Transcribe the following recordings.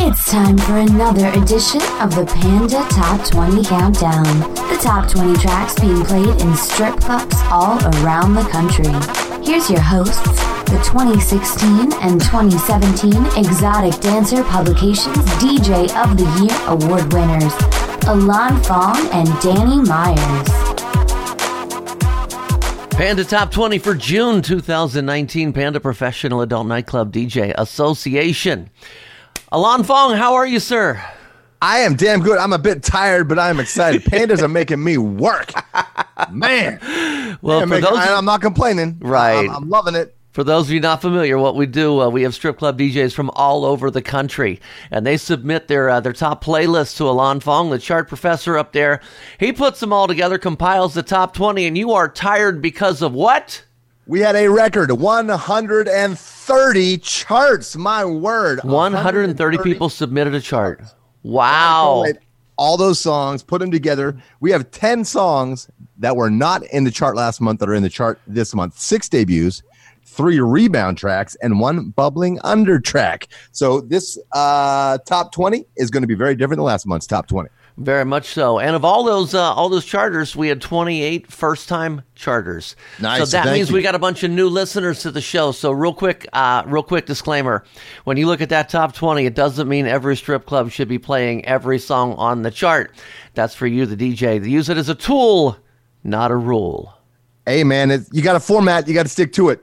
It's time for another edition of the Panda Top 20 Countdown. The top 20 tracks being played in strip clubs all around the country. Here's your hosts, the 2016 and 2017 Exotic Dancer Publications DJ of the Year award winners, Alon Fong and Danny Myers. Panda Top 20 for June 2019 Panda Professional Adult Nightclub DJ Association. Alon Fong, how are you, sir? I am damn good. I'm a bit tired, but I'm excited. Pandas are making me work. Man. Well, for making, those, I, am not complaining. Right. I'm, I'm, loving it. For those of you not familiar, what we do, uh, we have strip club DJs from all over the country, and they submit their uh, their top playlists to Alon Fong, the chart professor up there. He puts them all together, compiles the top 20, and you are tired because of what? We had a record 130 charts. My word. 130, 130 people submitted a chart. Wow. All those songs, put them together. We have 10 songs that were not in the chart last month that are in the chart this month. Six debuts, three rebound tracks, and one bubbling under track. So this uh, top 20 is going to be very different than last month's top 20. Very much so. And of all those uh, all those charters, we had 28 first time charters. Nice. So that Thank means you. we got a bunch of new listeners to the show. So real quick, uh, real quick disclaimer: when you look at that top 20, it doesn't mean every strip club should be playing every song on the chart. That's for you, the DJ. To use it as a tool, not a rule. Hey man, it, you got a format. You got to stick to it.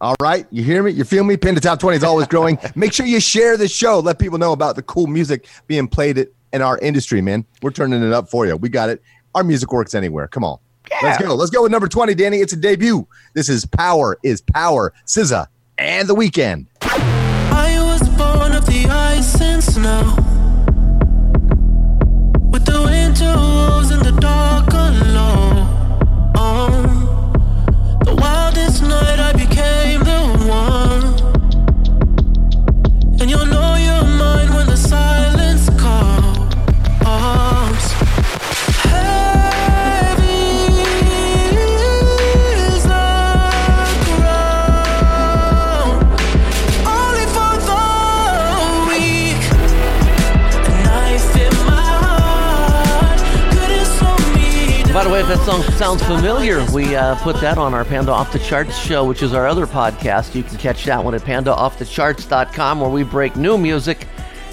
All right, you hear me? You feel me? Panda Top 20 is always growing. Make sure you share the show. Let people know about the cool music being played at in our industry, man. We're turning it up for you. We got it. Our music works anywhere. Come on. Yeah. Let's go. Let's go with number 20, Danny. It's a debut. This is Power is Power, SZA, and The Weeknd. I was born of the ice and snow. With the winter wolves in the dark song sounds familiar, we uh, put that on our Panda Off the Charts show, which is our other podcast. You can catch that one at pandaoffthecharts.com where we break new music.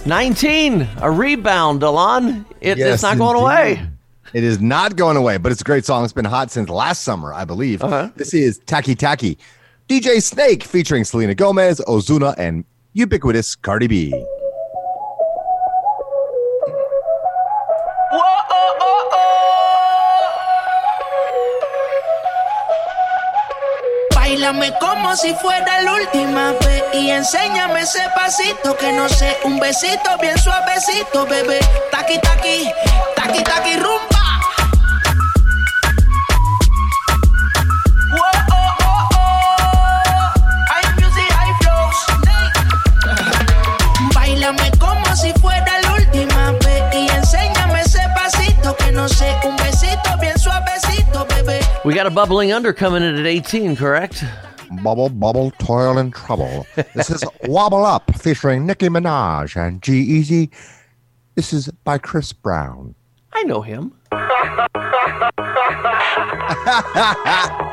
19, a rebound, Alon. It, Yes, it's not going indeed. away. It is not going away, but it's a great song. It's been hot since last summer, I believe. Uh-huh. This is Taki Taki. DJ Snake featuring Selena Gomez, Ozuna, and ubiquitous Cardi B. si fuera la última vez y enséñame ese pasito que no sé, un besito bien suavecito, bebé. Taqui taqui, taqui taqui rumba. Whoa, oh, oh, oh. We got a bubbling under coming in at 18, correct? Bubble, bubble, toil and trouble. This is Wobble Up featuring Nicki Minaj and G-Eazy. This is by Chris Brown. I know him.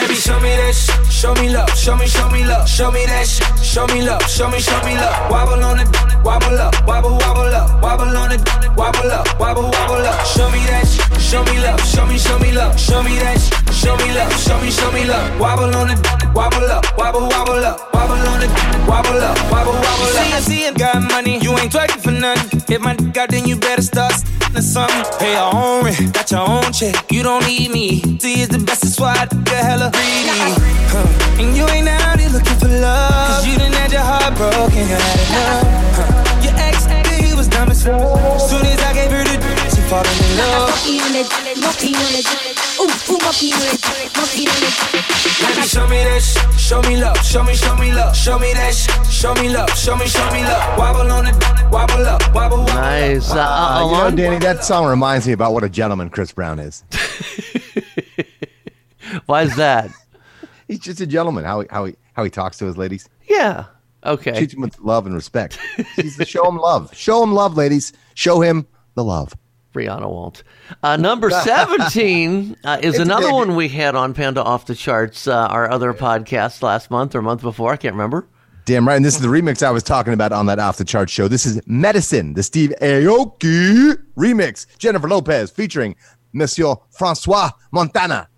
Baby, show me that sh- show me love, show me, show me love, show me that sh- show me love, show me, show me love. Wobble on it, wobble up, wobble, wobble up, wobble on it, wobble up, wobble, wobble up. Show me that sh- show me love, show me, show me love, show me that sh- show me love, show me, show me love. Wobble on it, wobble up, wobble, wobble up, wobble on it, wobble up, wobble, wobble up. See, I see it, got money, you ain't twerking for nothing. If my dick out, then you better start to something. Pay your own rent, got your own check. You don't need me. See, it's the best, that's why I get hella greedy. Huh. And you ain't out here looking for love. Cause you done had your heart broken, you had enough. Huh. Your ex, he was dumb as fuck. Soon as I gave her the falling in love. On it, monkey on it. Ooh, ooh, monkey on it, monkey. Baby, show me that sh- show me love, show me, show me love, show me that sh- show me love, show me, show me love. Wobble on it, wobble up, wobble, wobble. Nice. Uh, Uh, you know, Danny, that song reminds me about what a gentleman Chris Brown is. Why is that? He's just a gentleman. How he, how he how he talks to his ladies. Yeah. Okay. Treats them with love and respect. He's the show him love. Show him love, ladies. Show him the love. Brianna won't. Uh, number 17 uh, is It's another big- one we had on Panda Off the Charts, uh, our other podcast last month or month before. I can't remember. Damn right. And this is the remix I was talking about on that off the chart show. This is Medicine, the Steve Aoki remix. Jennifer Lopez featuring Monsieur Francois Montana.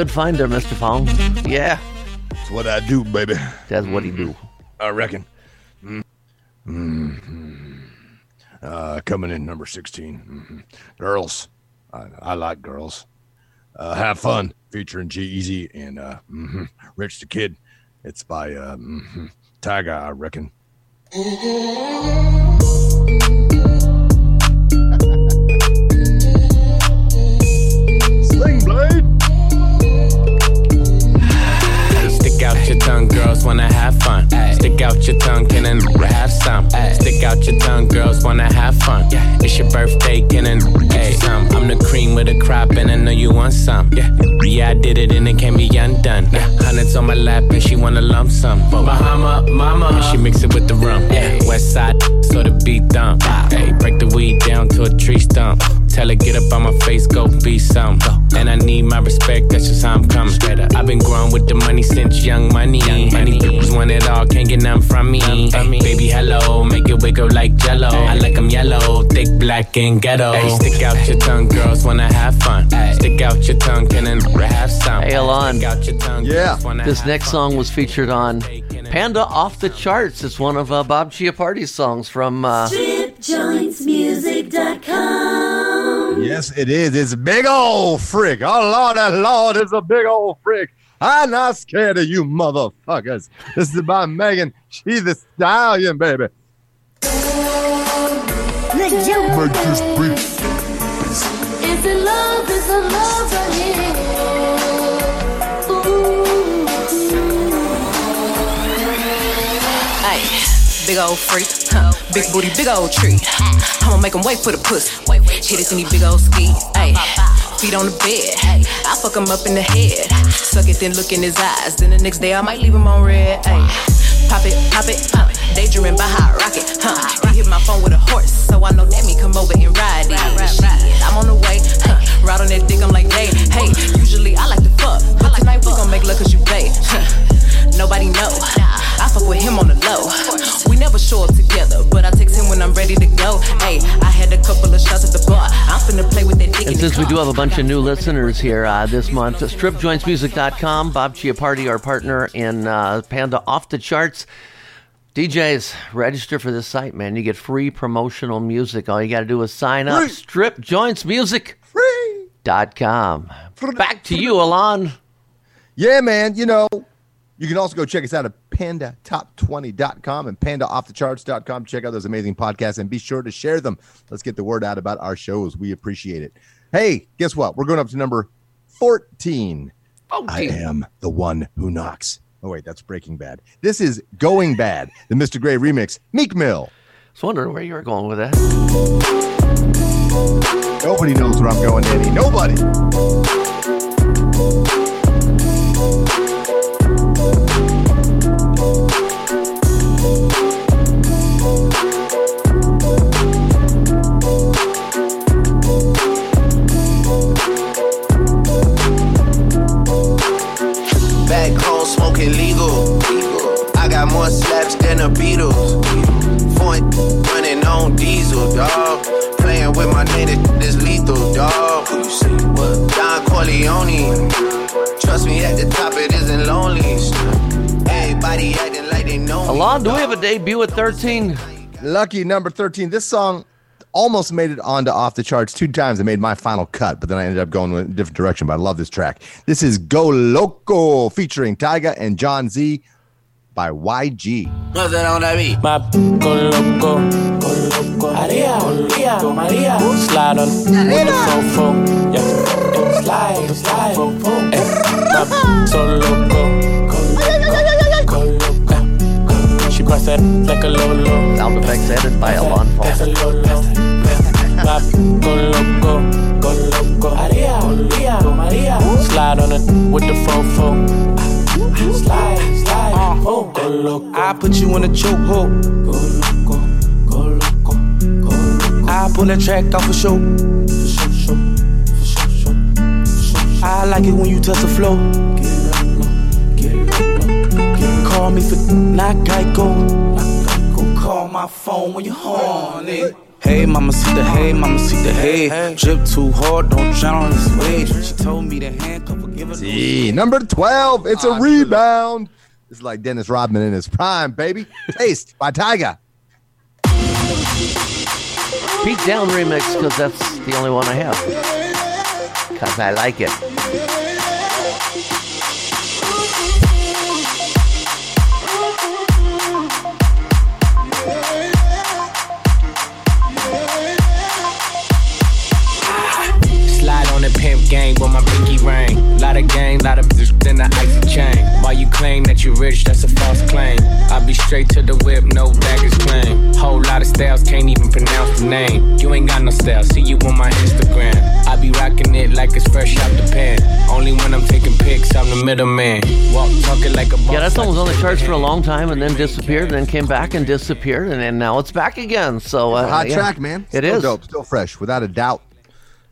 Good remix. Find there, Mr. Fong. Yeah. That's what I do, baby. That's what he do. I reckon. Mm. Uh, coming in number 16. Mhm. Girls. I, I like girls. Uh, Have Fun featuring G-Eazy and uh, mhm, Rich the Kid. It's by uh, mhm, Tyga, I reckon. Hundreds on my lap, and she wanna lump sum. Bahama, mama, and she mix it with the rum. Yeah, West side, so the beat dump. Hey, break the weed down to a tree stump. Tell her get up on my face, go be some. And I need my respect, that's just how I'm coming. I've been growing with the money since young money. Money bitches want it all, can't get none from me. Ay, baby, hello, make it wiggle like jello. I like 'em yellow, thick, black, and ghetto. Ay, stick out your tongue, girls wanna have fun. Stick out your tongue, can and have some. Hey, Alon. Stick out your tongue, Yeah. This next fun. song was featured on Panda Off the Charts. It's one of uh, Bob Chiappardi's songs from. Uh, Yes, it is. It's a big old frick. Oh, Lord, that Lord is a big old frick. I'm not scared of you motherfuckers. This is by Megan. She's the stallion, baby. Make this beat. Is it love? Is it love big old freak, huh? big booty, big old tree. I'ma make him wait for the pussy. Hit it in these big old ski. Feet on the bed. I fuck him up in the head. Suck it, then look in his eyes. Then the next day I might leave him on red. Ay, pop it, pop it, pop it. Daydreaming by hot rocket, huh? He hit my phone with a horse, so I know that me come over and ride it. I'm on the way, huh? Ride on that dick, I'm like, hey, hey. Usually I like to fuck, but tonight we gon' make love 'cause you pay. Nobody know. I fuck with him on the low. We never together, but I text him when I'm ready to go. Hey, I had a couple of shots at the bar. I'm finna play with that dick. it's Since we do have a bunch of new listeners here uh, this month, stripjointsmusic.com, Bob Chiappardi, our partner in uh, Panda Off the Charts. DJs, register for this site, man. You get free promotional music. All you got to do is sign up. Stripjointsmusic.com. Back to you, Alon. Yeah, man. You know, you can also go check us out at pandatop20.com and pandaoffthecharts.com. Check out those amazing podcasts and be sure to share them. Let's get the word out about our shows. We appreciate it. Hey, guess what? We're going up to number 14. I am the one who knocks. Oh, wait, that's Breaking Bad. This is Going Bad, the Mr. Gray remix. Meek Mill. I was wondering where you were going with that. Nobody knows where I'm going, Danny. Nobody. 13? Lucky number 13. This song almost made it onto off the charts two times. It made my final cut, but then I ended up going in a different direction. But I love this track. This is Go Loco featuring Tyga and Jon Z by YG. What's that on that beat? My go loco, go loco. Maria, Maria, Maria. Slide on with the fofo. Yeah, yeah. slide, slide, fofo. Eh, my so loco, Sound effects added by Alon That's a Paul. lolo. Go loco, go loco. Maria, Maria, Maria. Slide on it with the fofo. Slide, slide, oh, go loco. I put you in a chokehold. Go loco, go loco, go loco. I pull that track off a show. For sure, sure, for sure, sure, for sure, sure. I like it when you touch the flow. Get Call me for not Geico. low. Go Call my phone when you're horny. Hey, mama, see the hey, mama, see the hey. Drip too hard, don't drown on this wave. She told me to handcuff her, give her Z, number 12. It's a ah, rebound. It's like Dennis Rodman in his prime, baby. Taste by Tyga. Pete Down remix because that's the only one I have. Because I like it. Lot of gang, lot of bitch, then the icy chain. While you claim that you rich, that's a false claim. I be straight to the whip, no baggage claim. Whole lot of styles, can't even pronounce the name. You ain't got no style, see you on my Instagram. I be rocking it like it's fresh out the pan. Only when I'm taking pics, I'm the middleman. Walk talking like a boss. Yeah, that song was on the charts for a long time and then disappeared, and then came back and disappeared, and, and now it's back again. So uh, Hot yeah. track, man. It still is. dope, still fresh, without a doubt.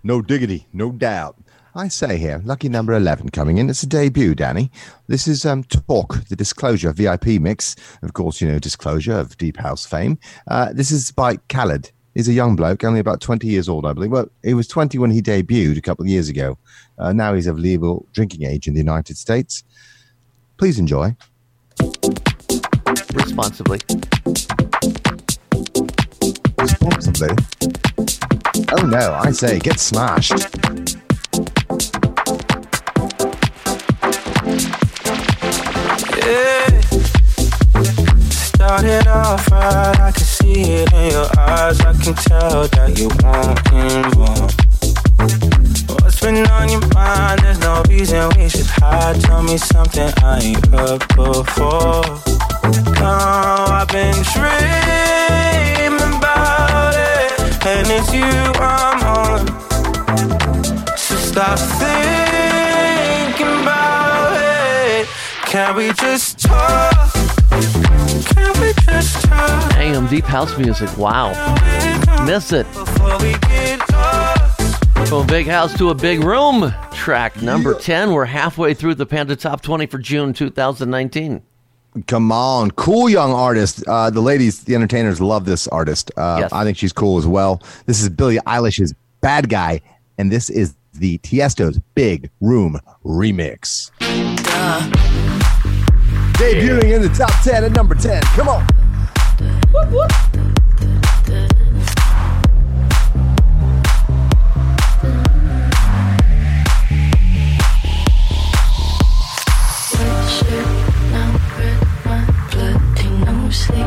No diggity, no doubt. I say here, lucky number 11 coming in. It's a debut, Danny. This is um, Talk, the Disclosure VIP mix. Of course, you know, Disclosure of Deep House fame. Uh, this is by Khalid. He's a young bloke, only about 20 years old, I believe. Well, he was 20 when he debuted a couple of years ago. Uh, now he's of legal drinking age in the United States. Please enjoy. responsibly. Responsibly. Oh no, I say, get smashed. I can see it in your eyes. I can tell that you want more. What's been on your mind? There's no reason we should hide. Tell me something I ain't heard before. Now I've been dreaming about it, and it's you I'm on. So stop thinking about it. Can we just talk? Can we just talk? AM Deep House music. Wow. Miss it. Before we get lost. From a big house to a big room. Track number 10. We're halfway through the Panda Top 20 for June 2019. Come on, cool young artist. Uh, the ladies, the entertainers, love this artist. Uh, Yes. I think she's cool as well. This is Billie Eilish's "Bad Guy," and this is the Tiesto's Big Room Remix. Debuting yeah. in the top 10 at number 10. Come on. Whoop, whoop. Sleeping,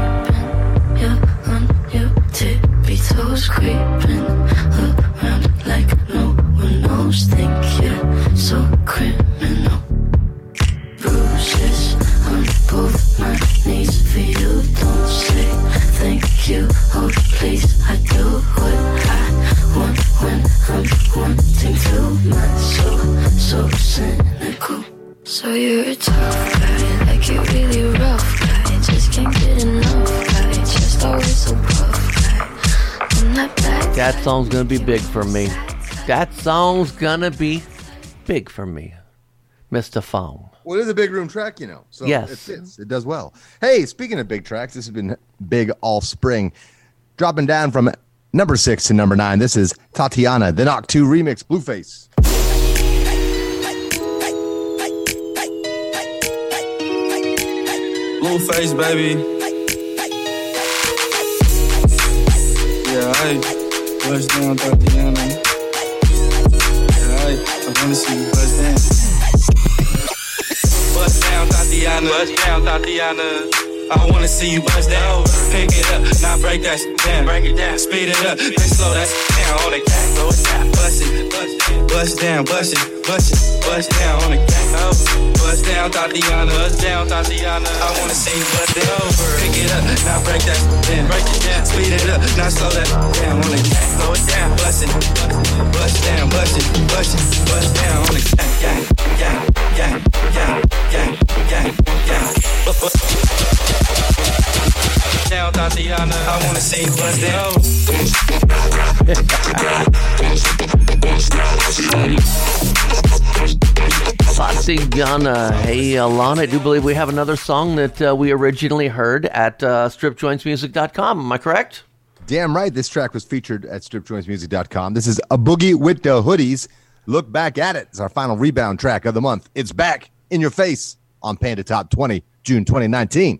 you're on your tippy toes creeping knows. Think you're so criminal. Bruises on both my knees for you. Don't say thank you. Oh, please, I do what I want when I'm wanting to. My soul, so cynical. So you're a tough guy, like you're really rough guy. Just can't get enough guy. Just always so rough guy. That song's gonna be big for me. That song's gonna be big for me, Mr. Fong. Well, it is a big room track, you know. So Yes. it fits. It does well. Hey, speaking of big tracks, this has been big all spring. Dropping down from number six to number nine. This is Thotiana, the Knock 2 remix, Blueface. Blueface, baby. Yeah, I bust down Thotiana wanna see you buzz down. Buzz down, Thotiana. Buzz down, Thotiana. I wanna see you bust down. Pick it up, now break that shit down. Break it down, speed it up, then slow that shit down on the cat. Slow it down, bust it, bust down, bust it, bust it, bust down on the. Oh, bust down Thotiana, bust down Thotiana. I wanna see you bust it over. Pick it up, now break that shit down. Break it down, speed it up, now slow that down on the cat. Slow it down, bust it, bust down, bust it, bust it, bust down on the. Gang, gang, I wanna see down. Thotiana. Hey, Alana, I do believe we have another song that uh, we originally heard at uh, stripjointsmusic.com. Am I correct? Damn right, this track was featured at stripjointsmusic.com. This is A Boogie with the Hoodies. Look back at it. It's our final rebound track of the month. It's back in your face on Panda Top 20, June 2019.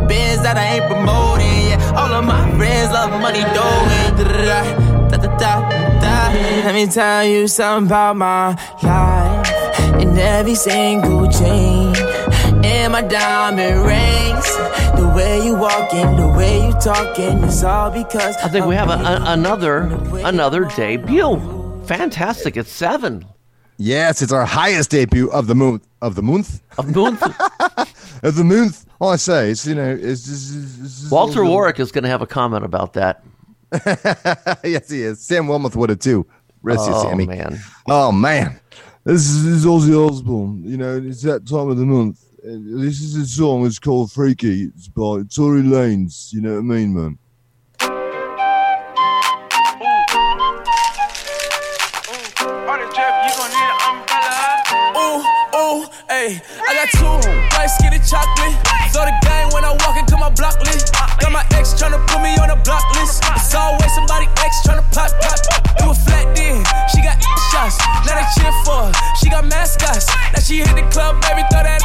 biz that I ain't promoting yeah all of my friends love money doing da da da da da let me tell you something about my life in every single chain and my diamond rings the way you walking the way you talking is all because I think we have a, a, another another debut. Fantastic. It's seven. Yes, it's our highest debut of the month. Of the month? Of the month? of the month. All I say is, you know, it's just. It's just Walter Warwick is going to have a comment about that. yes, he is. Sam Wilmoth would have too. Rest you, Oh, Sammy. man. Oh man, this is, this is Ozzy Osbourne. You know, it's that time of the month. This is a song. It's called "Freaky." It's by Tory Lanez. You know what I mean, man? Ayy. I got two light skinny chocolate. Throw the gang when I walk into my block list. Got my ex tryna put me on a block list. It's always somebody ex tryna pop, pop. Do a flat then. She got shots. Now they cheer for her. She got mascots. Now she hit the club, baby, throw that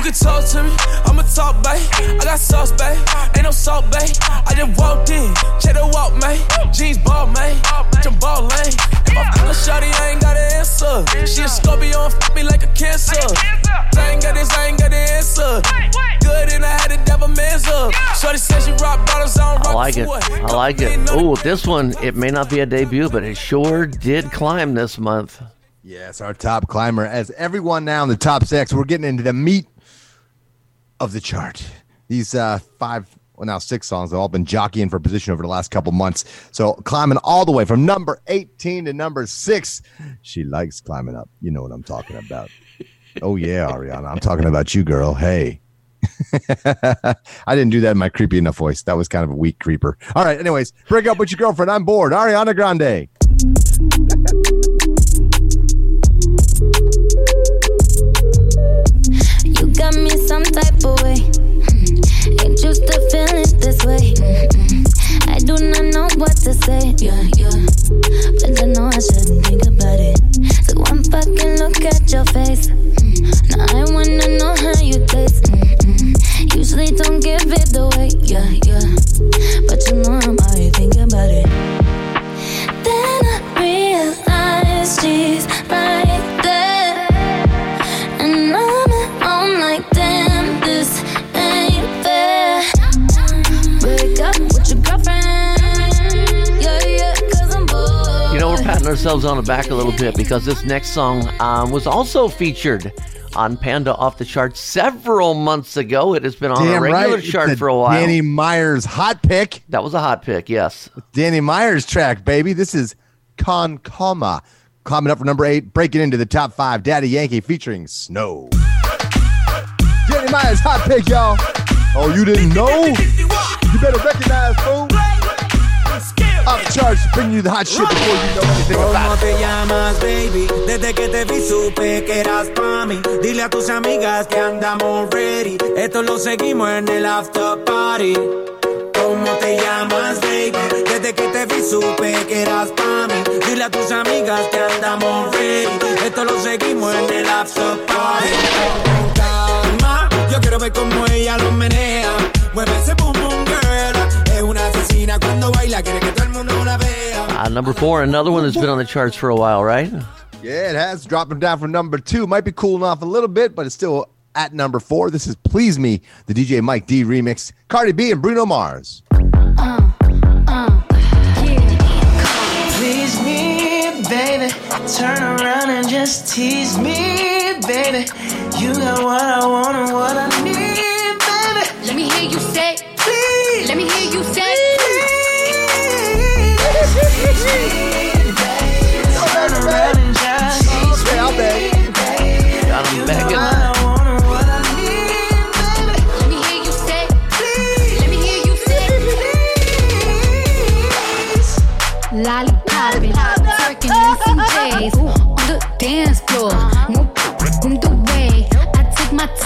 You can talk to me, I'ma talk, babe. I got sauce, babe. Ain't no salt, babe. I just walked in, check the walk, man. Jeans ball, man. Jump ball lane. If I fuck a shawty, I ain't got an answer. She a Scorpio and fuck me like a cancer. I ain't got this, I ain't got the answer. Good Shorty said she rock bottles, I don't I like for it. I like it. Oh, this one, it may not be a debut, but it sure did climb this month. Yes, our top climber. As everyone now in the top six, we're getting into the meat of the chart. These uh, five, well, now six songs have all been jockeying for position over the last couple months. So climbing all the way from number 18 to number six. She likes climbing up. You know what I'm talking about. oh, yeah, Ariana. I'm talking about you, girl. Hey. I didn't do that in my creepy enough voice. That was kind of a weak creeper. All right. Anyways, break up with your girlfriend. I'm bored. Ariana Grande. this way. Mm-mm. I do not know what to say. Yeah, yeah. But I know I shouldn't think about it. So one fucking look at your face. Mm. Now I wanna know how you taste. Mm-mm. Usually don't give it away. Yeah, yeah. But you know I'm already thinking about it. Ourselves on the back a little bit because this next song um, was also featured on Panda Off the Chart several months ago. It has been on a regular right. chart It's for a while. Danny Myers hot pick. That was a hot pick, yes. Danny Myers track, baby. This is Con Calma. Climbing up for number eight, breaking into the top five. Daddy Yankee featuring Snow. Danny Myers hot pick, y'all. Oh, you didn't know? You better recognize, fool. The charts, bringing you the hot shit before you know anything ¿Cómo about it. te llamas, baby? Desde que te vi supe que eras pa' mí. Dile a tus amigas que andamos ready. Esto lo seguimos en el after party. ¿Cómo te llamas, baby? Desde que te vi supe que eras pa' mí. Dile a tus amigas que andamos ready. Esto lo seguimos en el after party. Con calma, yo quiero ver cómo ella lo menea. Mueve ese boom boom girl. Es una asesina cuando baila, quiere que todo el mundo la vea. Uh, number four, another one that's been on the charts for a while, right? Yeah, it has dropped down from number two. Might be cooling off a little bit, but it's still at number four. This is Please Me, the DJ Mike D remix. Cardi B and Bruno Mars. Please me, baby. Turn around and just tease me, baby. You got what I want and what I need,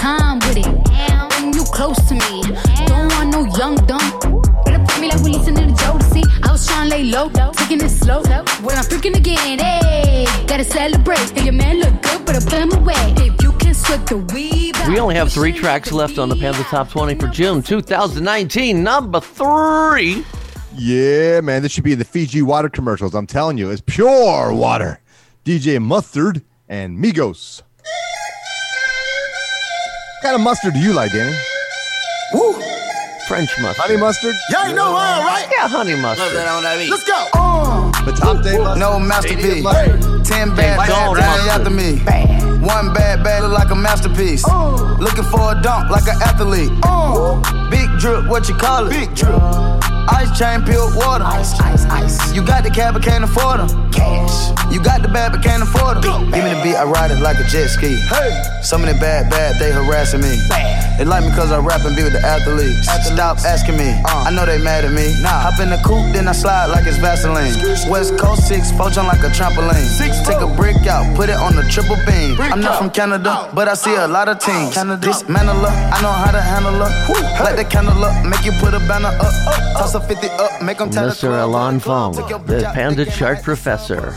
time with it. When you close to me, don't want no young dumb. Better put me like we listening to Jodeci. I was trying to lay low, taking it slow. When I'm freaking again, hey, gotta celebrate. If your man look good, better put him away. If you can sweat the weave. We only have three tracks left on the Panda Top 20 for June 2019. Number three. Yeah, man, this should be the Fiji water commercials. I'm telling you, it's pure water. DJ Mustard and Migos. What kind of mustard do you like, Danny? Woo. French mustard. Honey mustard? Y'all know all right? Yeah, honey mustard. Let's go. Uh, the top day mustard. No masterpiece. Mustard. Ten bad bad Gone running mustard. after me. One bad bad look like a masterpiece. Oh. Looking for a dunk like an athlete. Oh. Big drip, what you call it? Big drip. Ice chain, pure water. Ice, ice, ice. You got the cab, but can't afford them. Cash. You got the bad, but can't afford them. Give me the beat, I ride it like a jet ski. Hey. Some of the bad, bad, they harassing me. Bad. They like me cause I rap and be with the athletes. athletes. Stop asking me. Uh. I know they mad at me. Nah. Hop in the coupe, then I slide like it's Vaseline. West Coast 6, poach on like a trampoline. Six, Take a brick out, put it on the triple beam. I'm not from Canada, but I see a lot of teams. Dismantle her, I know how to handle her. Light the candle up, make you put a banner up. Toss a 50 up, make them tell Mr. Alon Fong, the Panda Chart Professor.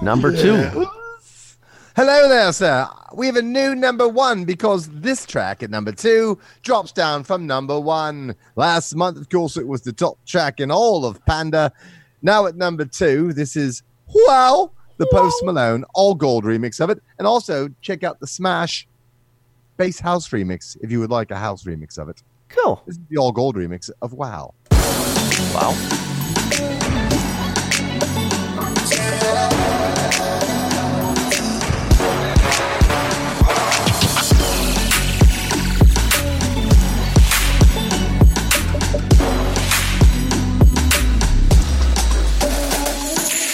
Number two. Hello there, sir. We have a new number one because this track at number two drops down from number one. Last month, of course, it was the top track in all of Panda. Now at number two, this is Wow, the Post Malone All Gold remix of it. And also check out the Smash Bass House remix if you would like a house remix of it. Cool. This is the all gold remix of Wow. Wow.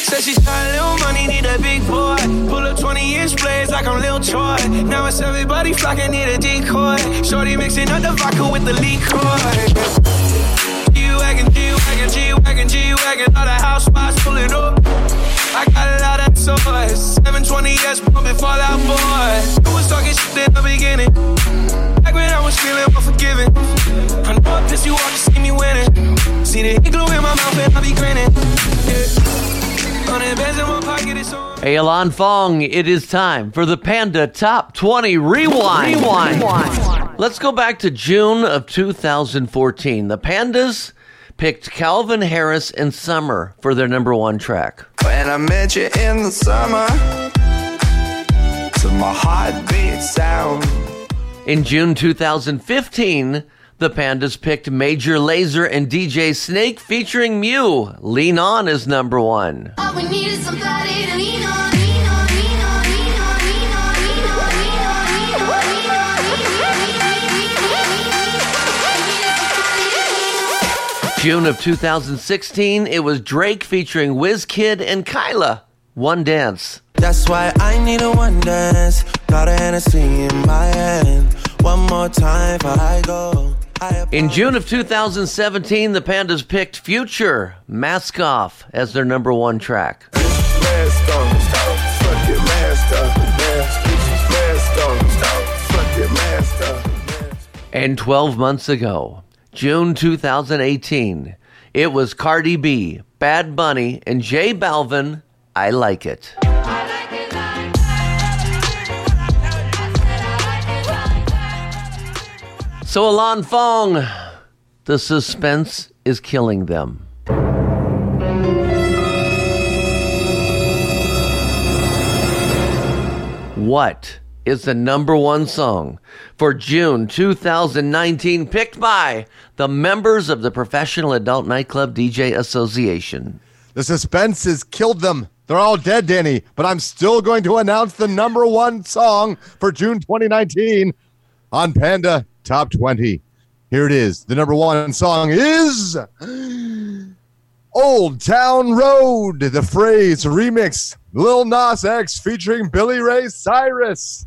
Said she got a little money, need a big boy. Pull up 20 inch blades like I'm Lil Troy. Now it's everybody flocking, need a decoy. Shorty mixing up the vodka with the liquor. G-Wagon, G-Wagon, G-Wagon, G-Wagon. All the house spots pulling up. I got a lot of toys. 720S bumping Fallout Boy. Who was talking shit in the beginning? Back when I was feeling unforgiving. I know I pissed you off to see me winning. See the igloo in my mouth and I be grinning. Yeah. Hundred bands in my pocket, it's on. Hey, Alon Fong, it is time for the Panda Top 20 Rewind. Rewind. Let's go back to June of 2014. The Pandas picked Calvin Harris and Summer for their number one track. When I met you in the summer, to my heartbeat sound. In June 2015, the Pandas picked Major Lazer and DJ Snake featuring MØ. Lean On is number one. June of 2016, it was Drake featuring WizKid and Kyla. One Dance. That's why I need a one dance. Got a Hennessy in my hand. One more time before I go. I In June of 2017, the Pandas picked Future, Mask Off, as their number one track. Mask on, stop, fuck it, mask up, mask, mask on, stop, fuck it, mask up. And 12 months ago, June 2018, it was Cardi B, Bad Bunny, and J Balvin. I like it. So, Alon Fong, the suspense is killing them. What is the number one song for June 2019 picked by the members of the Professional Adult Nightclub DJ Association? The suspense has killed them. They're all dead, Danny, but I'm still going to announce the number one song for June 2019 on Panda Top 20. Here it is. The number one song is Old Town Road, the phrase remix. Lil Nas X featuring Billy Ray Cyrus.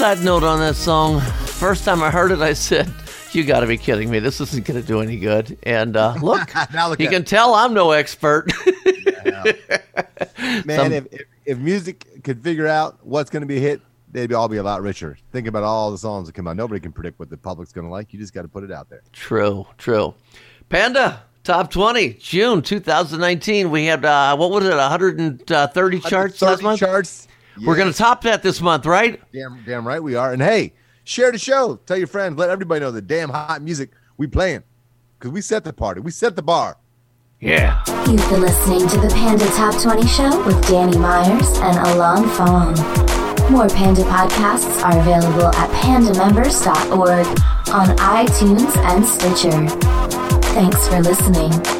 side note on that song. First time I heard it, I said, "You got to be kidding me! This isn't going to do any good." And uh, look, look you can tell I'm no expert. Man, Some- if, if, if music could figure out what's going to be a hit, they'd all be a lot richer. Think about all the songs that come out. Nobody can predict what the public's going to like. You just got to put it out there. True, true. Panda top twenty, June 2019. We had uh, what was it, 130 charts last 130 month? Charts. We're going to top that this month, right? Damn, damn right we are. And hey, share the show. Tell your friends. Let everybody know the damn hot music we playing. Because we set the party. We set the bar. Yeah. You've been listening to the Panda Top 20 Show with Danny Myers and Alon Fong. More Panda podcasts are available at pandamembers.org on iTunes and Stitcher. Thanks for listening.